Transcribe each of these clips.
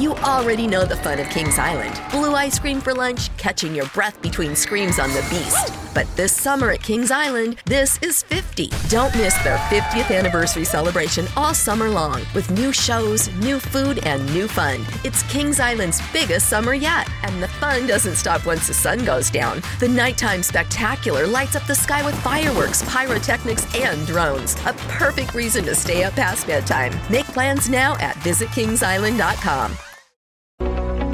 You already know the fun of Kings Island blue ice cream for lunch, catching your breath between screams on the beast. But this summer at Kings Island, this is 50. Don't miss their 50th anniversary celebration all summer long with new shows, new food, and new fun. It's Kings Island's biggest summer yet, and the fun doesn't stop once the sun goes down. The nighttime spectacular lights up the sky with fireworks, pyrotechnics, and drones. A perfect reason to stay up past bedtime. Make plans now at visitkingsisland.com.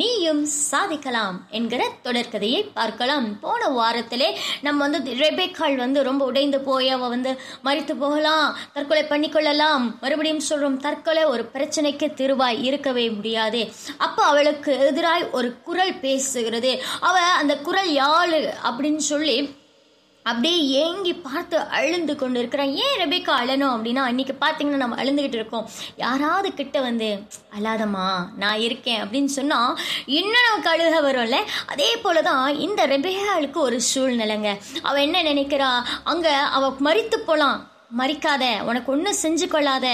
நீயும் சாதிக்கலாம் என்கிற தொடர்கதையை பார்க்கலாம். போன வாரத்திலே நம்ம வந்து ரெபேக்கால் வந்து ரொம்ப உடைந்து போய் அவ வந்து மறித்து போகலாம். தற்கொலை பண்ணிக்கொள்ளலாம். மறுபடியும் சொல்றோம் தற்கொலை ஒரு பிரச்சனைக்கு திருவாய் இருக்கவே முடியாது. அப்போ அவளுக்கு எதிராய் ஒரு குரல் பேசுகிறது. அவ அந்த குரல் யாழ் அப்படின்னு சொல்லி அப்படியே ஏங்கி பார்த்து அழுந்து கொண்டு இருக்கிறான் ஏன் ரெபேக்கா அழணும்? அப்படின்னா அன்னைக்கு பார்த்தீங்கன்னா நம்ம அழுந்துகிட்டு இருக்கோம். யாராவது கிட்ட வந்து அழாதம்மா நான் இருக்கேன். அப்படின்னு சொன்னால் இன்னும் நமக்கு அழுக வரும்ல. அதே போல தான் இந்த ரெபேகாளுக்கு ஒரு சூழ்நிலைங்க. அவள் என்ன நினைக்கிறா? அங்கே அவள் மறித்து போகலாம் மறிக்காத உனக்கு ஒன்றும் செஞ்சு கொள்ளாத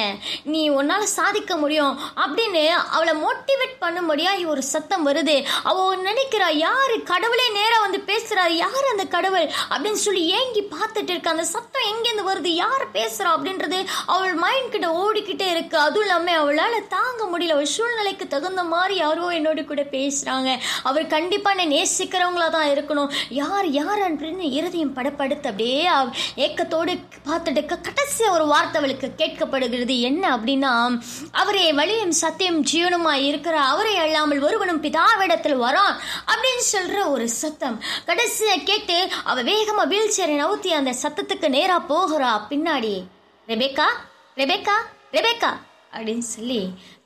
நீ உன்னால் சாதிக்க முடியும் அப்படின்னு அவளை மோட்டிவேட் பண்ணும்படியாக ஒரு சத்தம் வருது. அவள் நினைக்கிறா யார் கடவுளே நேராக வந்து பேசுறா யார் அந்த கடவுள்? அப்படின்னு சொல்லி ஏங்கி பார்த்துட்டு இருக்க அந்த சத்தம் எங்கேருந்து வருது யார் பேசுகிறா அப்படின்றது அவள் மைண்ட் கிட்ட ஓடிக்கிட்டே இருக்கு. அதுவும் இல்லாமல் அவளால் தாங்க முடியல. அவள் சூழ்நிலைக்கு தகுந்த மாதிரி யாரோ என்னோட கூட பேசுகிறாங்க அவர் கண்டிப்பாக என்னை நேசிக்கிறவங்களா தான் இருக்கணும். யார் யார்? அப்படின்னு இருதயம் படப்படுத்து அப்படியே ஏக்கத்தோடு பார்த்துட்டு கடைசியா ஒரு வார்த்தை அவளுக்கு கேட்கப்படுகிறது. என்ன அப்படின்னா அவரே வழியும் சத்தியம் ஜீவனுமாய் இருக்கிற அவரை அல்லாமல் ஒருவனும் பிதாவிடத்தில் வரான் அப்படின்னு சொல்ற ஒரு சத்தம். கடைசியை கேட்டு அவ வேகமா வீல் சேரை நவுத்தி அந்த சத்தத்துக்கு நேரா போகிறா. பின்னாடி ரெபேக்கா ரெபேக்கா ரெபேக்கா அப்படின்னு சொல்லி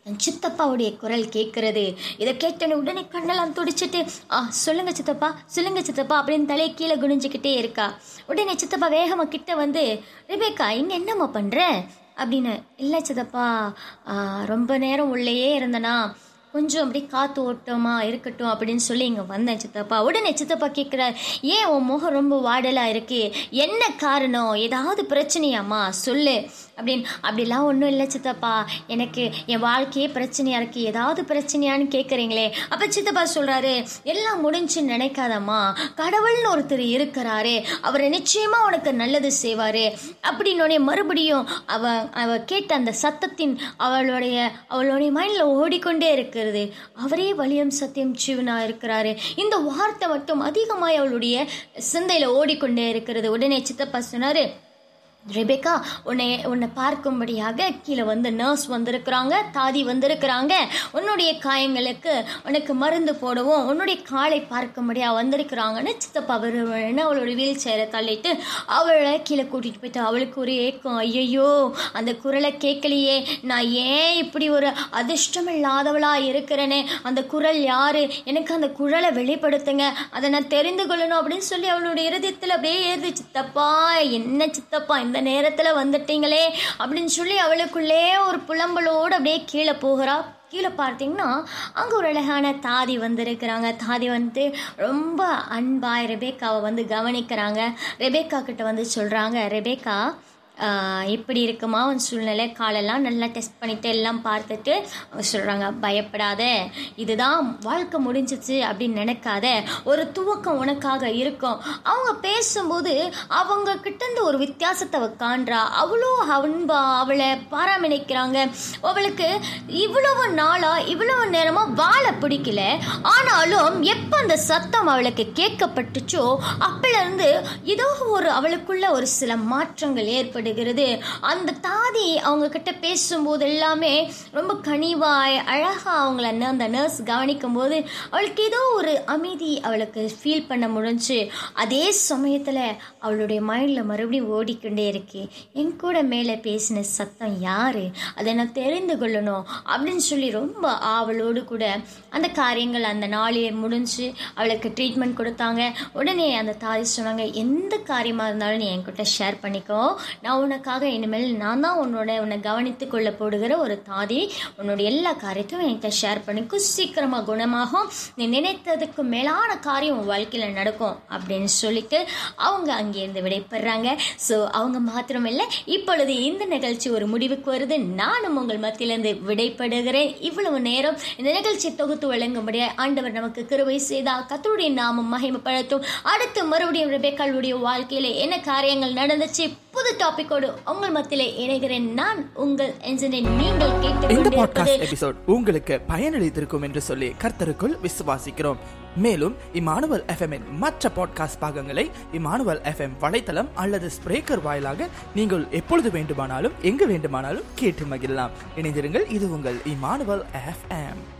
என் சித்தப்பாவுடைய குரல் கேட்கிறது. இதை கேட்டோன்னே உடனே கண்ணெல்லாம் துடிச்சிட்டு ஆ சொல்லுங்க சித்தப்பா சொல்லுங்க சித்தப்பா அப்படின்னு தலையை கீழே குனிஞ்சுக்கிட்டே இருக்கா. உடனே சித்தப்பா வேகமா கிட்ட வந்து ரிபேக்கா இங்க என்னம்மா பண்ற? அப்படின்னு இல்லை சித்தப்பா ரொம்ப நேரம் உள்ளேயே இருந்தனா கொஞ்சம் அப்படி காற்று ஓட்டமா இருக்கட்டும் அப்படின்னு சொல்லி இங்கே வந்தேன் சித்தப்பா. உடனே சித்தப்பா கேட்குறார் ஏன் உன் முகம் ரொம்ப வாடலாக இருக்கு? என்ன காரணம்? ஏதாவது பிரச்சனையாம்மா? சொல்லு. அப்படின்னு. அப்படிலாம் ஒன்றும் இல்லை சித்தப்பா. எனக்கு என் வாழ்க்கையே பிரச்சனையாக இருக்குது ஏதாவது பிரச்சனையான்னு கேட்குறீங்களே அப்போ சித்தப்பா சொல்கிறாரு எல்லாம் முடிஞ்சுன்னு நினைக்காதம்மா. கடவுள்னு ஒருத்தர் இருக்கிறாரு. அவர் நிச்சயமாக உனக்கு நல்லது செய்வார். அப்படின்னோடனே மறுபடியும் அவ அவ கேட்ட அந்த சத்தத்தின் அவளுடைய அவளுடைய மைண்டில் ஓடிக்கொண்டே இருக்கிறது. அவரே வலியம் சத்தியம் ஜீவனா இருக்கிறாரு. இந்த வார்த்தை மட்டும் அதிகமாய் அவளுடைய சிந்தையில ஓடிக்கொண்டே இருக்கிறது. உடனே சித்தப்பா சொன்னாரு ரெபேக்கா உன்னை உன்னை பார்க்கும்படியாக கீழே வந்து நர்ஸ் வந்திருக்கிறாங்க தாதி வந்திருக்கிறாங்க. உன்னுடைய காயங்களுக்கு உனக்கு மருந்து போடவும் உன்னுடைய காலை பார்க்கும்படியாக வந்திருக்கிறாங்கன்னு சித்தப்பா வருவன்னு அவளோட வீல் சேரை தள்ளிட்டு அவளை கீழே கூட்டிகிட்டு போயிட்டு அவளுக்கு ஒரு ஏக்கம் ஐயையோ அந்த குரலை கேட்கலையே. நான் ஏன் இப்படி ஒரு அதிர்ஷ்டம் இல்லாதவளாக இருக்கிறேனே? அந்த குரல் யார்? எனக்கு அந்த குரலை வெளிப்படுத்துங்க. அதை நான் தெரிந்து கொள்ளணும் அப்படின்னு சொல்லி அவளுடைய இருதயத்தில் அப்படியே ஏறுது. சித்தப்பா என்ன சித்தப்பா அந்த நேரத்தில் வந்துட்டீங்களே அப்படின்னு சொல்லி அவளுக்குள்ளே ஒரு புலம்பலோடு அப்படியே கீழே போகிறா. கீழே பார்த்தீங்கன்னா அங்கே ஒரு அழகான தாதி வந்திருக்கிறாங்க. தாதி வந்து ரொம்ப அன்பாக ரெபேக்காவை வந்து கவனிக்கிறாங்க. ரெபேக்கா கிட்ட வந்து சொல்கிறாங்க ரெபேக்கா எப்படி இப்படி இருக்குமா? உன் சூழ்நிலை? காலெல்லாம் நல்லா டெஸ்ட் பண்ணிட்டு எல்லாம் பார்த்துட்டு அவங்க சொல்கிறாங்க பயப்படாத. இதுதான் வாழ்க்கை முடிஞ்சிச்சு அப்படின்னு நினைக்காத. ஒரு துவக்கம் உனக்காக இருக்கும். அவங்க பேசும்போது அவங்க கிட்டேருந்து ஒரு வித்தியாசத்தை காண்றா. அவ்வளோ அன்பா அவளை பாராமணிக்கிறாங்க. அவளுக்கு இவ்வளவு நாளாக இவ்வளவு நேரமாக வாழ பிடிக்கல. ஆனாலும் எப் அந்த சத்தம் அவளுக்கு கேட்கப்பட்டுச்சோ அப்பிலிருந்து ஏதோ ஒரு அவளுக்குள்ள ஒரு சில மாற்றங்கள் ஏற்படுகிறது. அந்த தாதி அவங்க கிட்ட பேசும்போது எல்லாமே ரொம்ப கனிவாய் அழகா அவங்கள ந- அந்த நர்ஸ் கவனிக்கும் போது அவளுக்கு ஏதோ ஒரு அமைதி அவளுக்கு ஃபீல் பண்ண முடிஞ்சு அதே சமயத்துல அவளுடைய மைண்ட்ல மறுபடியும் ஓடிக்கொண்டே இருக்கு. என் கூட மேலே பேசின சத்தம் யாரு? அதை நான் தெரிந்து கொள்ளணும் அப்படின்னு சொல்லி ரொம்ப ஆவலோடு கூட அந்த காரியங்கள் அந்த நாளிலே முடிஞ்சு அவளுக்கு ட்ரீட்மெண்ட் கொடுத்தாங்க. உடனே அந்த தாய் சொன்னாங்க எந்த காரியமாக இருந்தாலும் நீ என்கிட்ட ஷேர் பண்ணிக்கோ. நான் உனக்காக இனிமேல் நான் தான் உன்னோட உன்னை கவனித்து கொள்ள போடுகிற ஒரு தாதி. உன்னோட எல்லா காரியத்தையும் என்கிட்ட ஷேர் பண்ணிக்கும் சீக்கிரமாக குணமாகும். நீ நினைத்ததுக்கு மேலான காரியம் உன் வாழ்க்கையில் நடக்கும். அப்படின்னு சொல்லிட்டு அவங்க அங்கேருந்து விடைபெறாங்க. ஸோ அவங்க மாத்திரமில்லை இப்பொழுது இந்த நிகழ்ச்சி ஒரு முடிவுக்கு வருது. நானும் உங்கள் மத்தியிலிருந்து விடைபடுகிறேன் இவ்வளவு நேரம் இந்த நிகழ்ச்சி தொகுத்து வழங்கும்படியா ஆண்டவர் நமக்கு கிருவை செய்தா கத்தருடைய நாமம் மகிமைப்படுத்தும். அடுத்து மறுபடியும் ரெபேக்காளுடைய வாழ்க்கையில என்ன காரியங்கள் நடந்துச்சு? புது டாபிக்கோடு உங்கள் மத்தியிலே இணைகிறேன். நான் உங்கள் என்ஜினியர் நீங்கள் இந்த கேட்டு பாட்காஸ்ட் எபிசோட் உங்களுக்கு பயனளித்திருக்கும் என்று சொல்லி கர்த்தருக்குள் விசுவாசிக்கிறோம். மேலும் இமானுவல் எஃப்எம் இன் மற்ற பாட்காஸ்ட் பாகங்களை இமானுவல் எஃப்எம் வலைத்தளம் அல்லது ஸ்பிரேக்கர் வாயிலாக நீங்கள் எப்பொழுது வேண்டுமானாலும் எங்கு வேண்டுமானாலும் கேட்டு மகிழலாம். இணைந்திருங்கள் இது உங்கள் Emmanuel FM